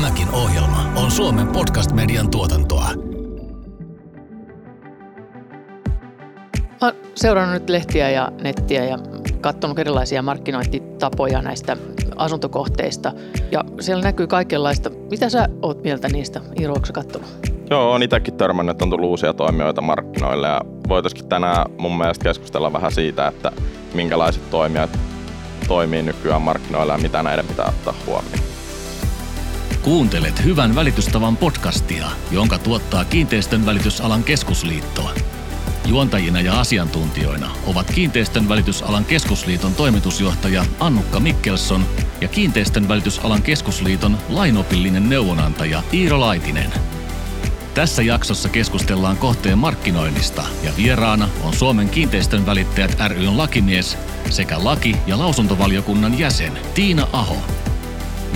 Tämäkin ohjelma on Suomen podcast-median tuotantoa. Mä seurannut nyt lehtiä ja nettiä ja katsonut erilaisia markkinointitapoja näistä asuntokohteista. Ja siellä näkyy kaikenlaista. Mitä sä oot mieltä niistä, Iiro, onko katsonut? Joo, on itsekin törmännyt, että on tullut uusia toimijoita markkinoille ja voitaisiin tänään mun mielestä keskustella vähän siitä, että minkälaiset toimijat toimii nykyään markkinoilla ja mitä näiden pitää ottaa huomioon. Kuuntelet Hyvän välitystavan podcastia, jonka tuottaa Kiinteistön välitysalan keskusliitto. Juontajina ja asiantuntijoina ovat Kiinteistön välitysalan keskusliiton toimitusjohtaja Annukka Mikkelson ja Kiinteistön välitysalan keskusliiton lainopillinen neuvonantaja Iiro Laitinen. Tässä jaksossa keskustellaan kohteen markkinoinnista ja vieraana on Suomen kiinteistön välittäjät ryn lakimies sekä laki- ja lausuntovaliokunnan jäsen Tiina Aho.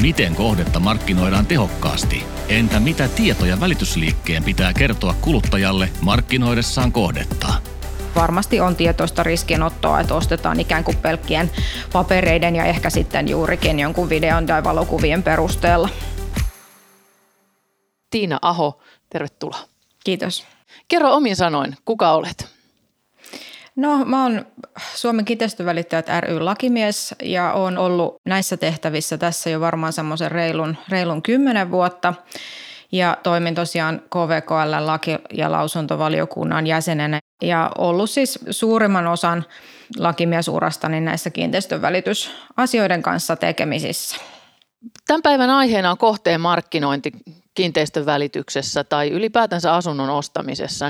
Miten kohdetta markkinoidaan tehokkaasti? Entä mitä tietoja välitysliikkeen pitää kertoa kuluttajalle markkinoidessaan kohdetta? varmasti on tietoista riskinottoa, että ostetaan ikään kuin pelkkien papereiden ja ehkä sitten juurikin jonkun videon tai valokuvien perusteella. Tiina Aho, tervetuloa. Kiitos. Kerro omin sanoin, kuka olet? No mä oon Suomen kiinteistövälittäjät ry lakimies ja oon ollut näissä tehtävissä tässä jo varmaan semmoisen reilun, reilun kymmenen vuotta. Ja toimin tosiaan KVKL laki- ja lausuntovaliokunnan jäsenenä ja ollut siis suurimman osan lakimiesurastani näissä kiinteistönvälitysasioiden kanssa tekemisissä. Tämän päivän aiheena on kohteen markkinointi kiinteistön välityksessä tai ylipäätänsä asunnon ostamisessa.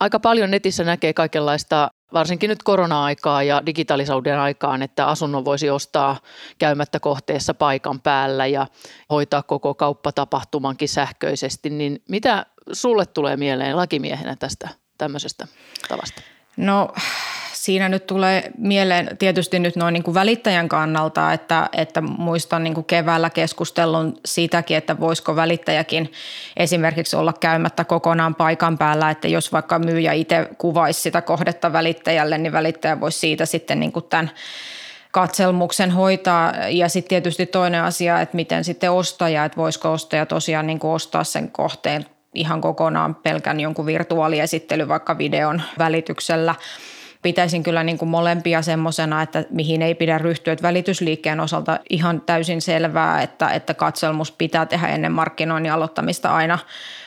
Aika paljon netissä näkee kaikenlaista, varsinkin nyt korona-aikaa ja digitaalisuuden aikaan, että asunnon voisi ostaa käymättä kohteessa paikan päällä ja hoitaa koko kauppatapahtumankin sähköisesti. Niin mitä sulle tulee mieleen lakimiehenä tästä tämmöisestä tavasta? No siinä nyt tulee mieleen tietysti nyt noin niin kuin välittäjän kannalta, että, että muistan niin kuin keväällä keskustelun siitäkin, että voisiko välittäjäkin esimerkiksi olla käymättä kokonaan paikan päällä, että jos vaikka myyjä itse kuvaisi sitä kohdetta välittäjälle, niin välittäjä voisi siitä sitten niin kuin tämän katselmuksen hoitaa. Ja sitten tietysti toinen asia, että miten sitten ostaja, että voisiko ostaja tosiaan niin kuin ostaa sen kohteen ihan kokonaan pelkän jonkun virtuaaliesittely vaikka videon välityksellä – pitäisin kyllä niin kuin molempia semmoisena, että mihin ei pidä ryhtyä. Että välitysliikkeen osalta ihan täysin selvää, että, että katselmus pitää tehdä ennen markkinoinnin aloittamista aina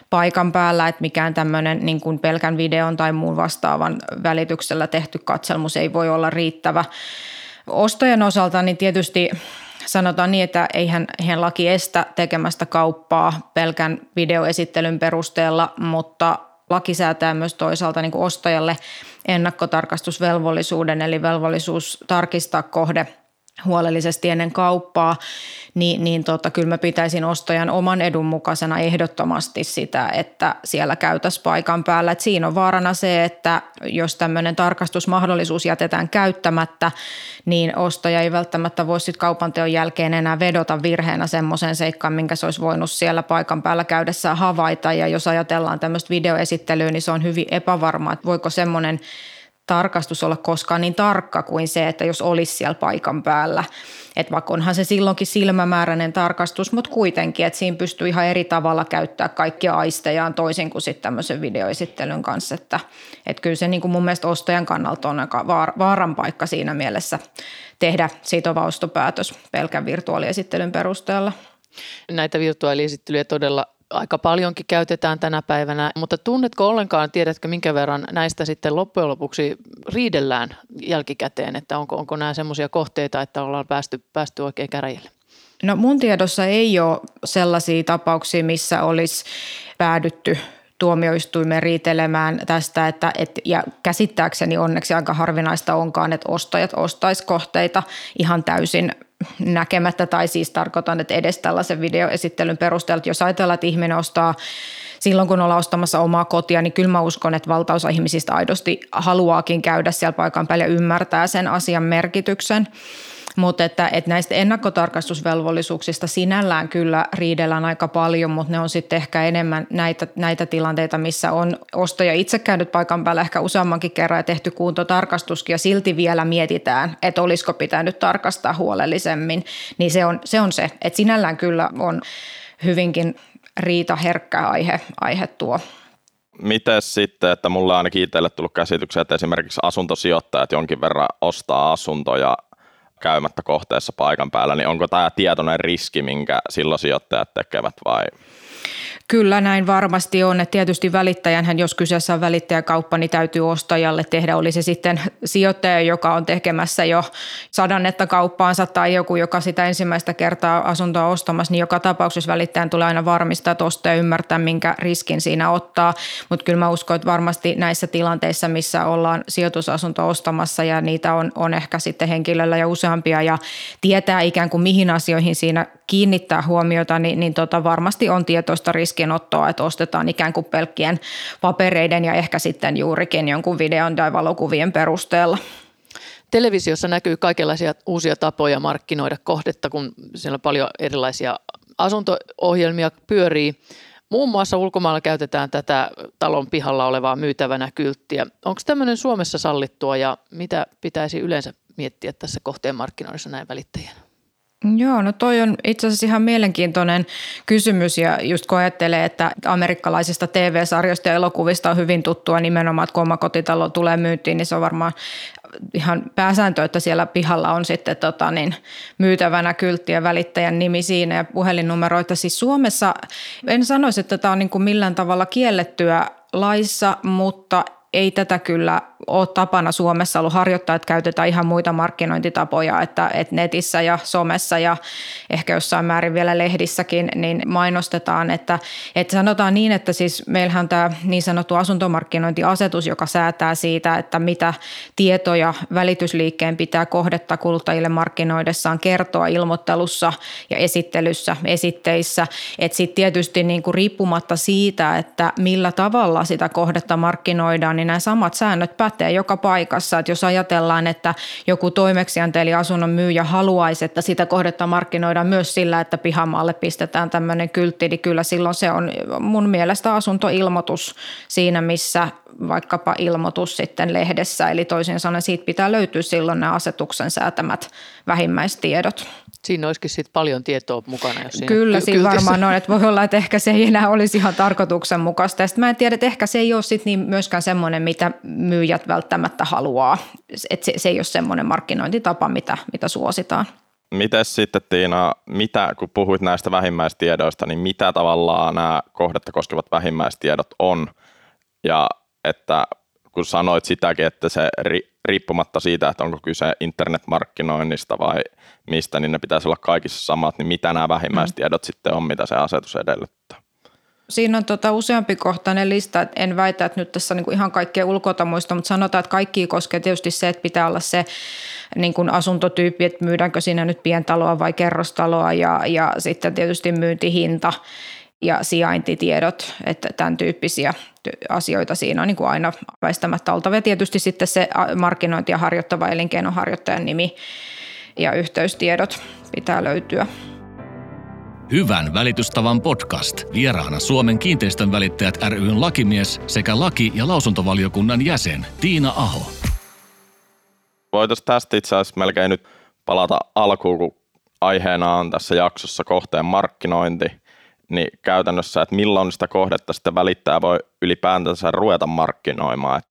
paikan päällä, että mikään tämmöinen niin kuin pelkän videon tai muun vastaavan välityksellä tehty katselmus ei voi olla riittävä. Ostojen osalta niin tietysti sanotaan niin, että eihän, eihän laki estä tekemästä kauppaa pelkän videoesittelyn perusteella, mutta laki säätää myös toisaalta niin kuin ostajalle ennakkotarkastusvelvollisuuden, eli velvollisuus tarkistaa kohde huolellisesti ennen kauppaa, niin, niin tota, kyllä mä pitäisin ostajan oman edun mukaisena ehdottomasti sitä, että siellä käytäisiin paikan päällä. Et siinä on vaarana se, että jos tämmöinen tarkastusmahdollisuus jätetään käyttämättä, niin ostaja ei välttämättä voi sitten kaupanteon jälkeen enää vedota virheenä semmoisen seikkaan, minkä se olisi voinut siellä paikan päällä käydessään havaita. Ja jos ajatellaan tämmöistä videoesittelyä, niin se on hyvin epävarmaa, että voiko semmoinen tarkastus olla koskaan niin tarkka kuin se, että jos olisi siellä paikan päällä. Että vaikka onhan se silloinkin silmämääräinen tarkastus, mutta kuitenkin, että siinä pystyy ihan eri tavalla käyttää kaikkia aistejaan toisin kuin sitten tämmöisen videoesittelyn kanssa. Että, että kyllä se niin kuin mun mielestä ostajan kannalta on aika vaaran paikka siinä mielessä tehdä sitova ostopäätös pelkän virtuaaliesittelyn perusteella. Näitä virtuaaliesittelyjä todella aika paljonkin käytetään tänä päivänä, mutta tunnetko ollenkaan, tiedätkö minkä verran näistä sitten loppujen lopuksi riidellään jälkikäteen, että onko, onko nämä semmoisia kohteita, että ollaan päästy, päästy oikein käräjille? No mun tiedossa ei ole sellaisia tapauksia, missä olisi päädytty tuomioistuimeen riitelemään tästä, että, et, ja käsittääkseni onneksi aika harvinaista onkaan, että ostajat ostaisi kohteita ihan täysin näkemättä, tai siis tarkoitan, että edes tällaisen videoesittelyn perusteella, että jos ajatellaan, että ihminen ostaa silloin, kun ollaan ostamassa omaa kotia, niin kyllä mä uskon, että valtaosa ihmisistä aidosti haluaakin käydä siellä paikan päällä ja ymmärtää sen asian merkityksen. Mutta että, että näistä ennakkotarkastusvelvollisuuksista sinällään kyllä riidellään aika paljon, mutta ne on sitten ehkä enemmän näitä, näitä tilanteita, missä on ostaja itse käynyt paikan päällä ehkä useammankin kerran ja tehty kuntotarkastuskin ja silti vielä mietitään, että olisiko pitänyt tarkastaa huolellisemmin. Niin se on se, on se. että sinällään kyllä on hyvinkin riitaherkkä aihe, aihe tuo. Miten sitten, että mulla on ainakin itselle tullut käsityksiä, että esimerkiksi asuntosijoittajat jonkin verran ostaa asuntoja käymättä kohteessa paikan päällä, niin onko tämä tietoinen riski, minkä silloin sijoittajat tekevät vai Kyllä näin varmasti on. Että tietysti välittäjänhän, jos kyseessä on välittäjäkauppa, niin täytyy ostajalle tehdä. Oli se sitten sijoittaja, joka on tekemässä jo sadannetta kauppaansa tai joku, joka sitä ensimmäistä kertaa asuntoa ostamassa, niin joka tapauksessa välittäjän tulee aina varmistaa, että ostaja ymmärtää, minkä riskin siinä ottaa. Mutta kyllä mä uskon, että varmasti näissä tilanteissa, missä ollaan sijoitusasunto ostamassa ja niitä on, on ehkä sitten henkilöllä ja useampia ja tietää ikään kuin mihin asioihin siinä kiinnittää huomiota, niin, niin tota varmasti on tietoista riskinottoa, että ostetaan ikään kuin pelkkien papereiden ja ehkä sitten juurikin jonkun videon tai valokuvien perusteella. Televisiossa näkyy kaikenlaisia uusia tapoja markkinoida kohdetta, kun siellä paljon erilaisia asunto-ohjelmia pyörii. Muun muassa ulkomailla käytetään tätä talon pihalla olevaa myytävänä kylttiä. Onko tämmöinen Suomessa sallittua ja mitä pitäisi yleensä miettiä tässä kohteen markkinoinnissa näin välittäjänä? Joo, no toi on itse asiassa ihan mielenkiintoinen kysymys ja just kun ajattelee, että amerikkalaisista TV-sarjoista ja elokuvista on hyvin tuttua nimenomaan, että kun oma kotitalo tulee myyntiin, niin se on varmaan ihan pääsääntö, että siellä pihalla on sitten tota, niin, myytävänä kyltti ja välittäjän nimi siinä ja puhelinnumeroita. Siis Suomessa en sanoisi, että tämä on niin kuin millään tavalla kiellettyä laissa, mutta ei tätä kyllä ole tapana Suomessa ollut harjoittaa, että käytetään ihan muita markkinointitapoja, että, että netissä ja somessa ja ehkä jossain määrin vielä lehdissäkin niin mainostetaan, että, että sanotaan niin, että siis meillähän tämä niin sanottu asuntomarkkinointiasetus, joka säätää siitä, että mitä tietoja välitysliikkeen pitää kohdetta kuluttajille markkinoidessaan kertoa ilmoittelussa ja esittelyssä, esitteissä, että sitten tietysti niin kuin riippumatta siitä, että millä tavalla sitä kohdetta markkinoidaan, niin nämä samat säännöt pätee joka paikassa. Että jos ajatellaan, että joku toimeksiante eli asunnon myyjä haluaisi, että sitä kohdetta markkinoidaan myös sillä, että pihamaalle pistetään tämmöinen kyltti, niin kyllä silloin se on mun mielestä asuntoilmoitus siinä, missä vaikkapa ilmoitus sitten lehdessä. Eli toisin sanoen siitä pitää löytyä silloin nämä asetuksen säätämät vähimmäistiedot. Siinä olisikin sitten paljon tietoa mukana. Jos siinä Kyllä, ky- siinä varmaan on. Että voi olla, että ehkä se ei enää olisi ihan tarkoituksenmukaista. sitten mä en tiedä, että ehkä se ei ole sit niin myöskään semmoinen, mitä myyjät välttämättä haluaa. Että se, se ei ole semmoinen markkinointitapa, mitä, mitä suositaan. Miten sitten Tiina, mitä, kun puhuit näistä vähimmäistiedoista, niin mitä tavallaan nämä kohdetta koskevat vähimmäistiedot on? Ja että kun sanoit sitäkin, että se riippumatta siitä, että onko kyse internetmarkkinoinnista vai mistä, niin ne pitäisi olla kaikissa samat, niin mitä nämä vähimmäistiedot mm. sitten on, mitä se asetus edellyttää? Siinä on tota useampi kohtainen lista, en väitä, että nyt tässä niinku ihan kaikkea ulkoa muista, mutta sanotaan, että kaikki koskee tietysti se, että pitää olla se niin kuin asuntotyyppi, että myydäänkö siinä nyt pientaloa vai kerrostaloa ja, ja sitten tietysti myyntihinta ja sijaintitiedot, että tämän tyyppisiä asioita siinä on niin kuin aina väistämättä oltava. Ja tietysti sitten se markkinointia harjoittava elinkeinonharjoittajan nimi ja yhteystiedot pitää löytyä. Hyvän välitystavan podcast. Vieraana Suomen kiinteistön välittäjät ryn lakimies sekä laki- ja lausuntovaliokunnan jäsen Tiina Aho. Voitaisiin tästä itse asiassa melkein nyt palata alkuun, kun aiheena on tässä jaksossa kohteen markkinointi – niin käytännössä, että milloin sitä kohdetta sitten välittää voi ylipäätänsä ruveta markkinoimaan?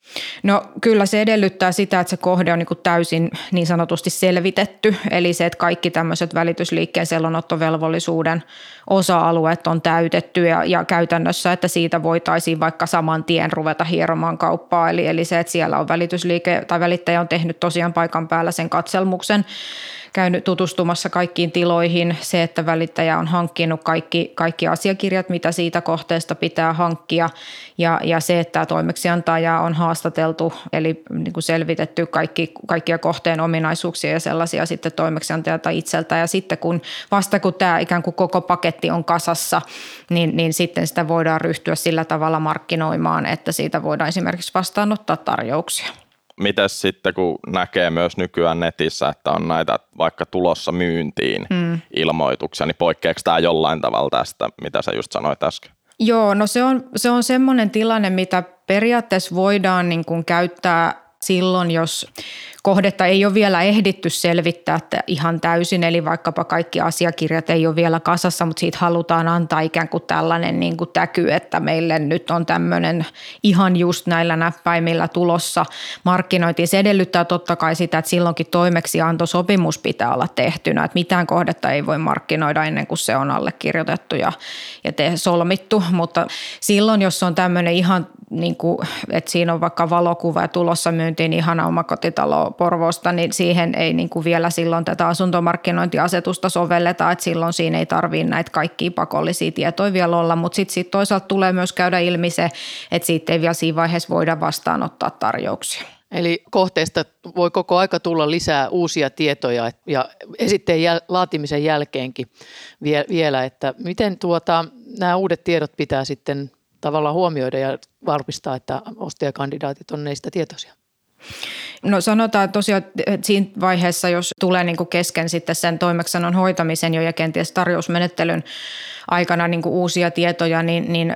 No kyllä se edellyttää sitä, että se kohde on niin kuin täysin niin sanotusti selvitetty, eli se, että kaikki tämmöiset välitysliikkeen sellonottovelvollisuuden osa-alueet on täytetty ja, ja käytännössä, että siitä voitaisiin vaikka saman tien ruveta hieromaan kauppaa, eli, eli se, että siellä on välitysliike tai välittäjä on tehnyt tosiaan paikan päällä sen katselmuksen, käynyt tutustumassa kaikkiin tiloihin, se, että välittäjä on hankkinut kaikki, kaikki asiakirjat, mitä siitä kohteesta pitää hankkia ja, ja se, että toimeksiantaja on haastateltu, eli niin kuin selvitetty kaikki, kaikkia kohteen ominaisuuksia ja sellaisia sitten toimeksiantajalta itseltä ja sitten kun vasta kun tämä ikään kuin koko paketti on kasassa, niin, niin sitten sitä voidaan ryhtyä sillä tavalla markkinoimaan, että siitä voidaan esimerkiksi vastaanottaa tarjouksia. Mites sitten, kun näkee myös nykyään netissä, että on näitä vaikka tulossa myyntiin mm. ilmoituksia, niin poikkeako tämä jollain tavalla tästä, mitä sä just sanoit äsken? Joo, no se on, se on semmoinen tilanne, mitä periaatteessa voidaan niin kuin käyttää silloin, jos kohdetta ei ole vielä ehditty selvittää ihan täysin, eli vaikkapa kaikki asiakirjat ei ole vielä kasassa, mutta siitä halutaan antaa ikään kuin tällainen niin kuin täky, että meille nyt on tämmöinen ihan just näillä näppäimillä tulossa markkinointi. Se edellyttää totta kai sitä, että silloinkin toimeksiantosopimus pitää olla tehtynä, että mitään kohdetta ei voi markkinoida ennen kuin se on allekirjoitettu ja, ja te, solmittu, mutta silloin, jos on tämmöinen ihan niin kuin, että siinä on vaikka valokuva ja tulossa myyntiin ihana omakotitalo Porvoosta, niin siihen ei niin kuin vielä silloin tätä asuntomarkkinointiasetusta sovelleta, että silloin siinä ei tarvitse näitä kaikkia pakollisia tietoja vielä olla, mutta sitten sit toisaalta tulee myös käydä ilmi se, että siitä ei vielä siinä vaiheessa voida vastaanottaa tarjouksia. Eli kohteesta voi koko aika tulla lisää uusia tietoja ja esitteen jäl- laatimisen jälkeenkin vie- vielä, että miten tuota, nämä uudet tiedot pitää sitten tavallaan huomioida ja varmistaa, että ostajakandidaatit on neistä tietoisia? No sanotaan tosiaan, että siinä vaiheessa, jos tulee niin kesken sitten sen toimeksanon hoitamisen jo ja kenties tarjousmenettelyn aikana niin uusia tietoja, niin, niin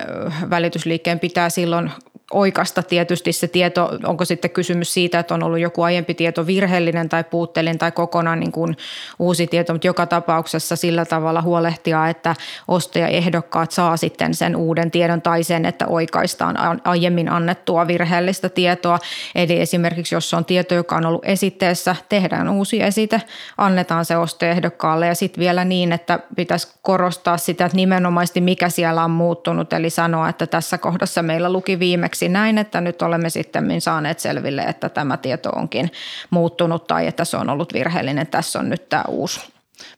välitysliikkeen pitää silloin oikasta tietysti se tieto, onko sitten kysymys siitä, että on ollut joku aiempi tieto virheellinen tai puutteellinen tai kokonaan niin kuin uusi tieto, mutta joka tapauksessa sillä tavalla huolehtia, että ostajaehdokkaat saa sitten sen uuden tiedon tai sen, että oikaistaan aiemmin annettua virheellistä tietoa. Eli esimerkiksi jos on tieto, joka on ollut esitteessä, tehdään uusi esite, annetaan se ostajaehdokkaalle ja sitten vielä niin, että pitäisi korostaa sitä, että nimenomaisesti mikä siellä on muuttunut, eli sanoa, että tässä kohdassa meillä luki viimeksi onneksi näin, että nyt olemme sitten saaneet selville, että tämä tieto onkin muuttunut tai että se on ollut virheellinen. Tässä on nyt tämä uusi.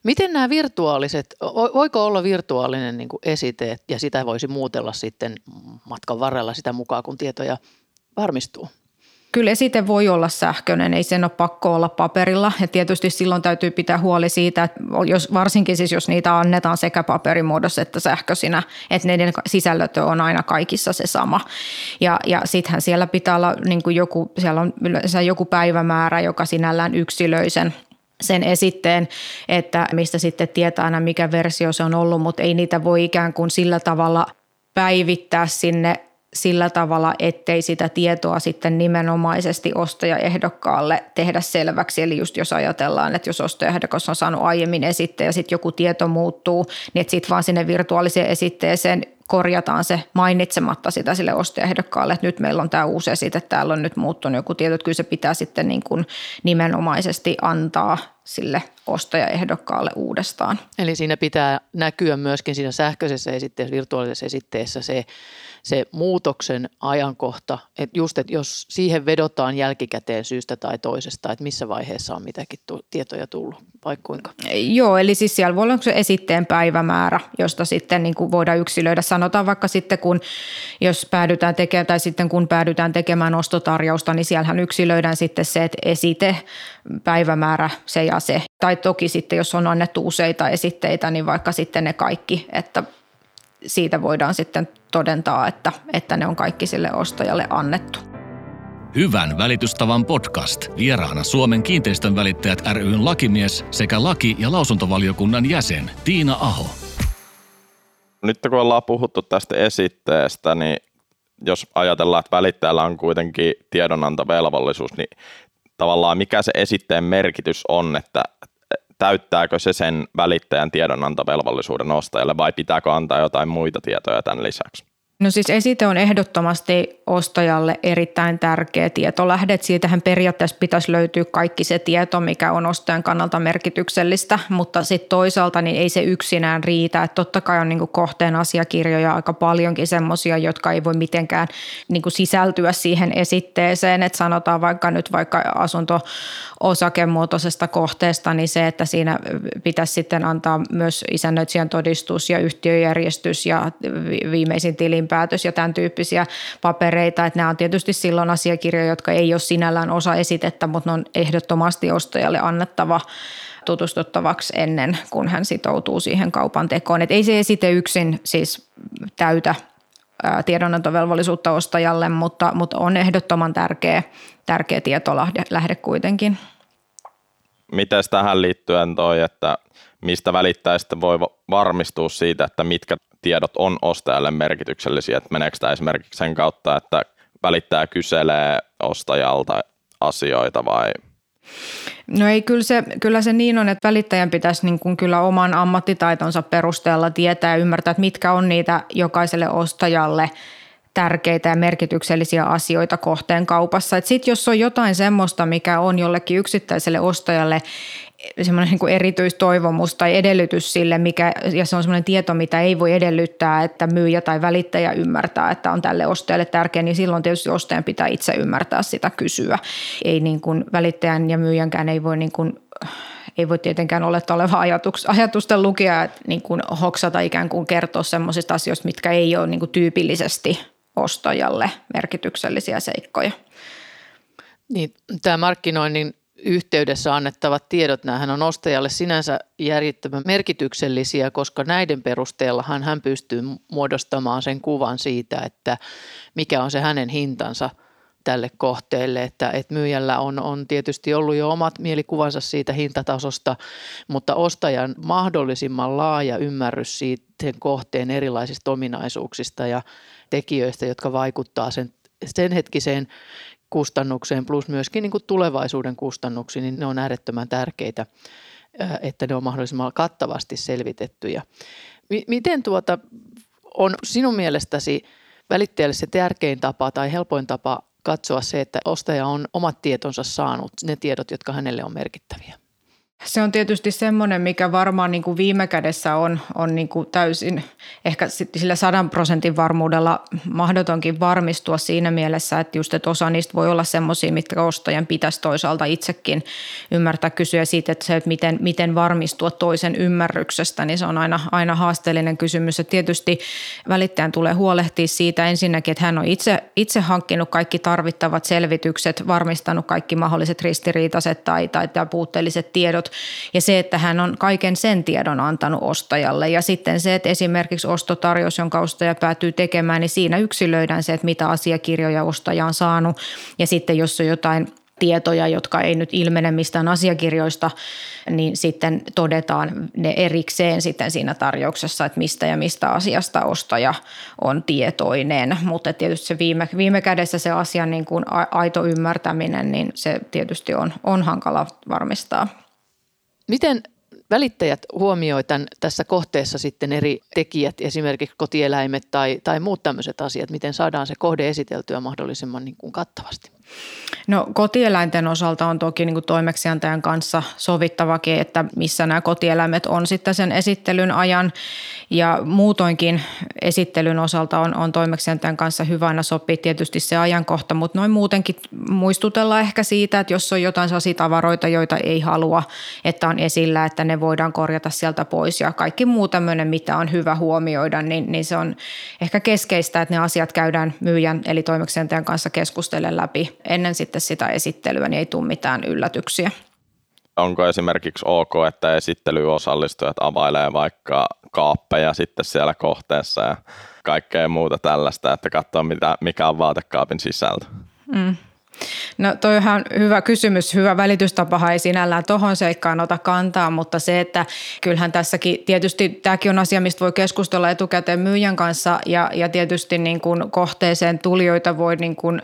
Miten nämä virtuaaliset, voiko olla virtuaalinen niin kuin esite ja sitä voisi muutella sitten matkan varrella sitä mukaan, kun tietoja varmistuu? Kyllä esite voi olla sähköinen, ei sen ole pakko olla paperilla. Ja tietysti silloin täytyy pitää huoli siitä, että jos, varsinkin siis jos niitä annetaan sekä paperimuodossa että sähköisinä, että niiden sisällöt on aina kaikissa se sama. Ja, ja sittenhän siellä pitää olla niin kuin joku, siellä on yleensä joku päivämäärä, joka sinällään yksilöi sen sen esitteen, että mistä sitten tietää aina mikä versio se on ollut, mutta ei niitä voi ikään kuin sillä tavalla päivittää sinne sillä tavalla, ettei sitä tietoa sitten nimenomaisesti ostajaehdokkaalle tehdä selväksi. Eli just jos ajatellaan, että jos ostajaehdokas on saanut aiemmin esitteen ja sitten joku tieto muuttuu, niin sitten vaan sinne virtuaaliseen esitteeseen korjataan se mainitsematta sitä sille ostajaehdokkaalle, että nyt meillä on tämä uusi esite, täällä on nyt muuttunut joku tieto, että kyllä se pitää sitten niin kuin nimenomaisesti antaa sille ostajaehdokkaalle uudestaan. Eli siinä pitää näkyä myöskin siinä sähköisessä esitteessä, virtuaalisessa esitteessä se se muutoksen ajankohta, että just, että jos siihen vedotaan jälkikäteen syystä tai toisesta, että missä vaiheessa on mitäkin tietoja tullut, vai kuinka? Joo, eli siis siellä voi olla se esitteen päivämäärä, josta sitten niin kuin voidaan yksilöidä. Sanotaan vaikka sitten, kun jos päädytään tekemään, tai sitten kun päädytään tekemään ostotarjousta, niin siellähän yksilöidään sitten se, että esite, päivämäärä, se ja se. Tai toki sitten, jos on annettu useita esitteitä, niin vaikka sitten ne kaikki, että siitä voidaan sitten todentaa, että, että ne on kaikki sille ostajalle annettu. Hyvän välitystavan podcast. Vieraana Suomen kiinteistön välittäjät ryn lakimies sekä laki- ja lausuntovaliokunnan jäsen Tiina Aho. Nyt kun ollaan puhuttu tästä esitteestä, niin jos ajatellaan, että välittäjällä on kuitenkin tiedonantovelvollisuus, niin tavallaan mikä se esitteen merkitys on, että täyttääkö se sen välittäjän tiedonantovelvollisuuden ostajalle vai pitääkö antaa jotain muita tietoja tämän lisäksi? No siis esite on ehdottomasti ostajalle erittäin tärkeä tietolähde. Siitähän periaatteessa pitäisi löytyä kaikki se tieto, mikä on ostajan kannalta merkityksellistä, mutta sitten toisaalta niin ei se yksinään riitä. Että totta kai on niin kohteen asiakirjoja aika paljonkin semmoisia, jotka ei voi mitenkään niin sisältyä siihen esitteeseen. Että sanotaan vaikka nyt vaikka asunto osakemuotoisesta kohteesta, niin se, että siinä pitäisi sitten antaa myös isännöitsijän todistus ja yhtiöjärjestys ja viimeisin tilinpäätös ja tämän tyyppisiä papereita. Että nämä on tietysti silloin asiakirjoja, jotka ei ole sinällään osa esitettä, mutta ne on ehdottomasti ostajalle annettava tutustuttavaksi ennen kuin hän sitoutuu siihen kaupan tekoon. Et ei se esite yksin siis täytä tiedonantovelvollisuutta ostajalle, mutta, mutta on ehdottoman tärkeä, tärkeä tietolähde kuitenkin. Miten tähän liittyen toi, että mistä välittäjistä voi varmistua siitä, että mitkä tiedot on ostajalle merkityksellisiä, että meneekö tämä esimerkiksi sen kautta, että välittäjä kyselee ostajalta asioita vai No ei, kyllä se, kyllä se niin on, että välittäjän pitäisi niin kuin kyllä oman ammattitaitonsa perusteella tietää ja ymmärtää, että mitkä on niitä jokaiselle ostajalle tärkeitä ja merkityksellisiä asioita kohteen kaupassa. Sitten jos on jotain semmoista, mikä on jollekin yksittäiselle ostajalle semmoinen niin erityistoivomus tai edellytys sille, mikä, ja se on semmoinen tieto, mitä ei voi edellyttää, että myyjä tai välittäjä ymmärtää, että on tälle ostajalle tärkeä, niin silloin tietysti ostajan pitää itse ymmärtää sitä kysyä. Ei niin kuin välittäjän ja myyjänkään ei voi niin kuin ei voi tietenkään oletta oleva ajatuks, ajatusten lukija niin kuin hoksata ikään kuin kertoa semmoisista asioista, mitkä ei ole niin kuin tyypillisesti ostajalle merkityksellisiä seikkoja. Niin, tämä markkinoinnin yhteydessä annettavat tiedot, näähän on ostajalle sinänsä järjettömän merkityksellisiä, koska näiden perusteellahan hän pystyy muodostamaan sen kuvan siitä, että mikä on se hänen hintansa tälle kohteelle, että, että myyjällä on, on tietysti ollut jo omat mielikuvansa siitä hintatasosta, mutta ostajan mahdollisimman laaja ymmärrys siitä sen kohteen erilaisista ominaisuuksista ja tekijöistä, jotka vaikuttaa sen, sen hetkiseen kustannukseen plus myöskin niin kuin tulevaisuuden kustannuksiin, niin ne on äärettömän tärkeitä, että ne on mahdollisimman kattavasti selvitettyjä. Miten tuota on sinun mielestäsi välittäjälle se tärkein tapa tai helpoin tapa katsoa se, että ostaja on omat tietonsa saanut, ne tiedot, jotka hänelle on merkittäviä? Se on tietysti semmoinen, mikä varmaan niin kuin viime kädessä on, on niin kuin täysin ehkä sillä sadan prosentin varmuudella mahdotonkin varmistua siinä mielessä, että just että osa niistä voi olla semmoisia, mitkä ostajan pitäisi toisaalta itsekin ymmärtää kysyä siitä, että se, että miten, miten varmistua toisen ymmärryksestä, niin se on aina, aina haasteellinen kysymys. että tietysti välittäjän tulee huolehtia siitä ensinnäkin, että hän on itse, itse hankkinut kaikki tarvittavat selvitykset, varmistanut kaikki mahdolliset ristiriitaiset tai, tai, tai puutteelliset tiedot ja se, että hän on kaiken sen tiedon antanut ostajalle ja sitten se, että esimerkiksi ostotarjous, jonka ostaja päätyy tekemään, niin siinä yksilöidään se, että mitä asiakirjoja ostaja on saanut ja sitten jos on jotain tietoja, jotka ei nyt ilmene mistään asiakirjoista, niin sitten todetaan ne erikseen sitten siinä tarjouksessa, että mistä ja mistä asiasta ostaja on tietoinen. Mutta tietysti se viime, viime kädessä se asian niin kuin aito ymmärtäminen, niin se tietysti on, on hankala varmistaa. Miten välittäjät huomioivat tämän, tässä kohteessa sitten eri tekijät, esimerkiksi kotieläimet tai, tai muut tämmöiset asiat, miten saadaan se kohde esiteltyä mahdollisimman niin kuin kattavasti? No kotieläinten osalta on toki niin kuin toimeksiantajan kanssa sovittavakin, että missä nämä kotieläimet on sitten sen esittelyn ajan. Ja muutoinkin esittelyn osalta on, on toimeksiantajan kanssa hyvä aina sopii tietysti se ajankohta, mutta noin muutenkin muistutella ehkä siitä, että jos on jotain sellaisia tavaroita, joita ei halua, että on esillä, että ne voidaan korjata sieltä pois ja kaikki muu tämmöinen, mitä on hyvä huomioida, niin, niin se on ehkä keskeistä, että ne asiat käydään myyjän eli toimeksiantajan kanssa keskustellen läpi ennen sitten sitä esittelyä, niin ei tule mitään yllätyksiä. Onko esimerkiksi ok, että esittelyosallistujat availee vaikka kaappeja sitten siellä kohteessa ja kaikkea muuta tällaista, että katsoo mitä, mikä on vaatekaapin sisältö? Mm. No toi on hyvä kysymys. Hyvä välitystapahan ei sinällään tuohon seikkaan ota kantaa, mutta se, että kyllähän tässäkin tietysti tämäkin on asia, mistä voi keskustella etukäteen myyjän kanssa ja, ja tietysti niin kuin kohteeseen tulijoita voi niin kuin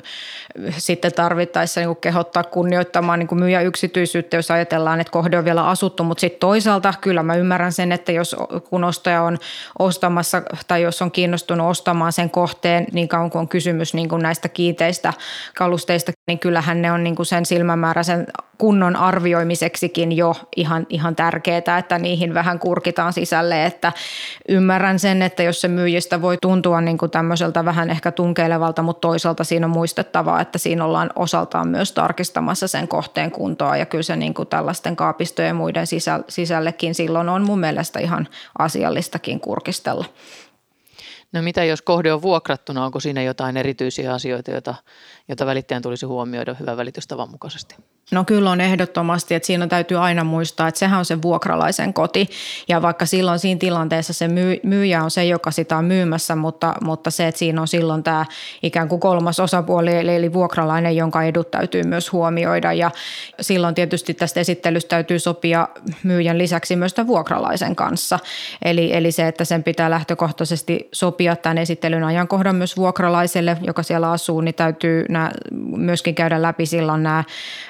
sitten tarvittaessa niin kuin kehottaa kunnioittamaan niin kuin myyjän yksityisyyttä, jos ajatellaan, että kohde on vielä asuttu, mutta sitten toisaalta kyllä mä ymmärrän sen, että jos kun ostaja on ostamassa tai jos on kiinnostunut ostamaan sen kohteen niin kauan kuin on kysymys niin kuin näistä kiinteistä kalusteista, niin kyllähän ne on niin kuin sen silmämääräisen kunnon arvioimiseksikin jo ihan, ihan tärkeää, että niihin vähän kurkitaan sisälle, että ymmärrän sen, että jos se myyjistä voi tuntua niin kuin tämmöiseltä vähän ehkä tunkeilevalta, mutta toisaalta siinä on muistettavaa, että siinä ollaan osaltaan myös tarkistamassa sen kohteen kuntoa ja kyllä se niin kuin tällaisten kaapistojen ja muiden sisällekin silloin on mun mielestä ihan asiallistakin kurkistella. No mitä jos kohde on vuokrattuna, onko siinä jotain erityisiä asioita, joita, joita välittäjän tulisi huomioida hyvän välitystavan mukaisesti? No kyllä on ehdottomasti, että siinä täytyy aina muistaa, että sehän on se vuokralaisen koti ja vaikka silloin siinä tilanteessa se myyjä on se, joka sitä on myymässä, mutta, mutta se, että siinä on silloin tämä ikään kuin kolmas osapuoli eli, eli vuokralainen, jonka edut täytyy myös huomioida ja silloin tietysti tästä esittelystä täytyy sopia myyjän lisäksi myös tämän vuokralaisen kanssa. Eli, eli se, että sen pitää lähtökohtaisesti sopia tämän esittelyn ajankohdan myös vuokralaiselle, joka siellä asuu, niin täytyy nämä, myöskin käydä läpi silloin nämä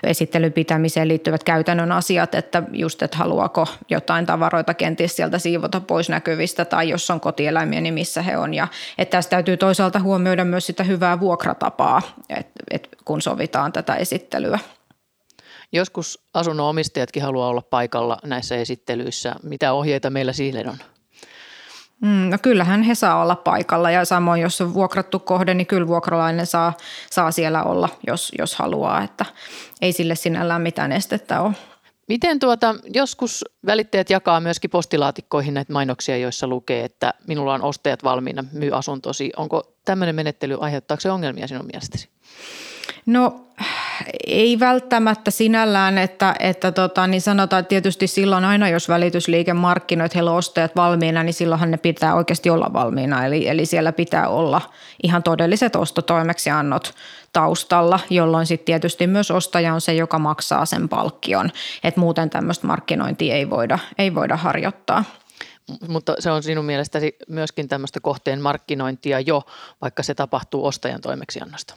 esittelyn pitämiseen liittyvät käytännön asiat, että just, että haluaako jotain tavaroita kenties sieltä siivota pois näkyvistä tai jos on kotieläimiä, niin missä he on. Ja että tässä täytyy toisaalta huomioida myös sitä hyvää vuokratapaa, että, että kun sovitaan tätä esittelyä. Joskus asunnon omistajatkin haluaa olla paikalla näissä esittelyissä. Mitä ohjeita meillä siihen on? Mm, no kyllähän he saa olla paikalla ja samoin jos on vuokrattu kohde, niin kyllä vuokralainen saa, saa siellä olla, jos, jos haluaa, että ei sille sinällään mitään estettä ole. Miten tuota, joskus välittäjät jakaa myöskin postilaatikkoihin näitä mainoksia, joissa lukee, että minulla on ostajat valmiina, myy asuntosi. Onko tämmöinen menettely, aiheuttaako se ongelmia sinun mielestäsi? No ei välttämättä sinällään, että, että tota, niin sanotaan että tietysti silloin aina, jos välitysliike markkinoi, että heillä on ostajat valmiina, niin silloinhan ne pitää oikeasti olla valmiina. Eli, eli siellä pitää olla ihan todelliset ostotoimeksiannot taustalla, jolloin sitten tietysti myös ostaja on se, joka maksaa sen palkkion. Että muuten tämmöistä markkinointia ei voida, ei voida harjoittaa. Mutta se on sinun mielestäsi myöskin tämmöistä kohteen markkinointia jo, vaikka se tapahtuu ostajan toimeksiannosta.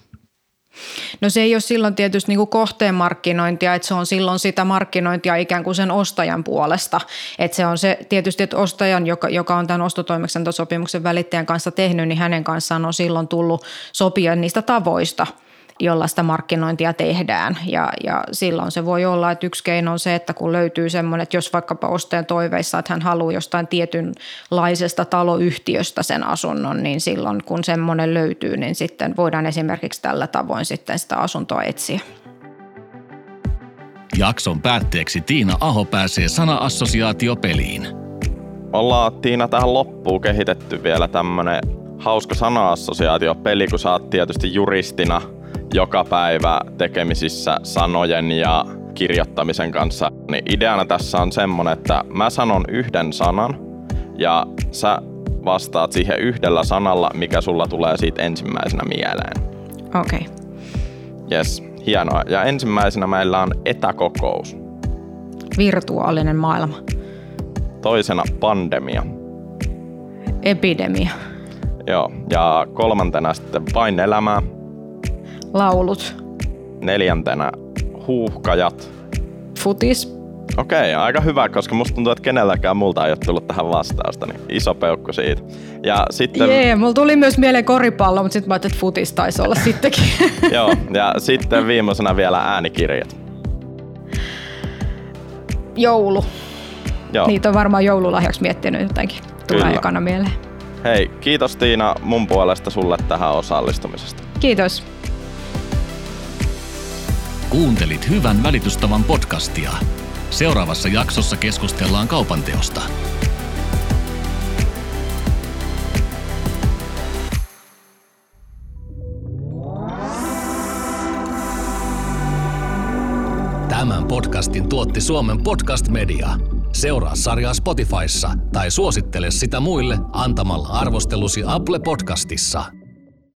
No se ei ole silloin tietysti niin kuin kohteen markkinointia, että se on silloin sitä markkinointia ikään kuin sen ostajan puolesta. Että se on se tietysti, että ostajan, joka, joka on tämän ostotoimeksiantosopimuksen välittäjän kanssa tehnyt, niin hänen kanssaan on silloin tullut sopia niistä tavoista – jolla sitä markkinointia tehdään. Ja, ja silloin se voi olla, että yksi keino on se, että kun löytyy semmoinen, että jos vaikkapa ostajan toiveissa, että hän haluaa jostain tietynlaisesta taloyhtiöstä sen asunnon, niin silloin kun semmoinen löytyy, niin sitten voidaan esimerkiksi tällä tavoin sitten sitä asuntoa etsiä. Jakson päätteeksi Tiina Aho pääsee sana-assosiaatiopeliin. Ollaan Tiina tähän loppuun kehitetty vielä tämmönen hauska sana-assosiaatiopeli, kun sä oot tietysti juristina – joka päivä tekemisissä sanojen ja kirjoittamisen kanssa. Niin ideana tässä on semmonen, että mä sanon yhden sanan ja sä vastaat siihen yhdellä sanalla, mikä sulla tulee siitä ensimmäisenä mieleen. Okei. Okay. Yes, hienoa. Ja ensimmäisenä meillä on etäkokous. Virtuaalinen maailma. Toisena pandemia. Epidemia. Joo, ja kolmantena sitten vain elämää laulut. Neljäntenä huuhkajat. Futis. Okei, okay, aika hyvä, koska musta tuntuu, että kenelläkään multa ei ole tullut tähän vastausta, niin iso peukku siitä. Ja sitten... Jee, mulla tuli myös mieleen koripallo, mutta sitten mä ajattelin, että futis taisi olla sittenkin. Joo, ja sitten viimeisenä vielä äänikirjat. Joulu. Joo. Niitä on varmaan joululahjaksi miettinyt jotenkin. Tulee Kyllä. ekana mieleen. Hei, kiitos Tiina mun puolesta sulle tähän osallistumisesta. Kiitos. Kuuntelit Hyvän välitystavan podcastia. Seuraavassa jaksossa keskustellaan kaupanteosta. Tämän podcastin tuotti Suomen Podcast Media. Seuraa sarjaa Spotifyssa tai suosittele sitä muille antamalla arvostelusi Apple Podcastissa.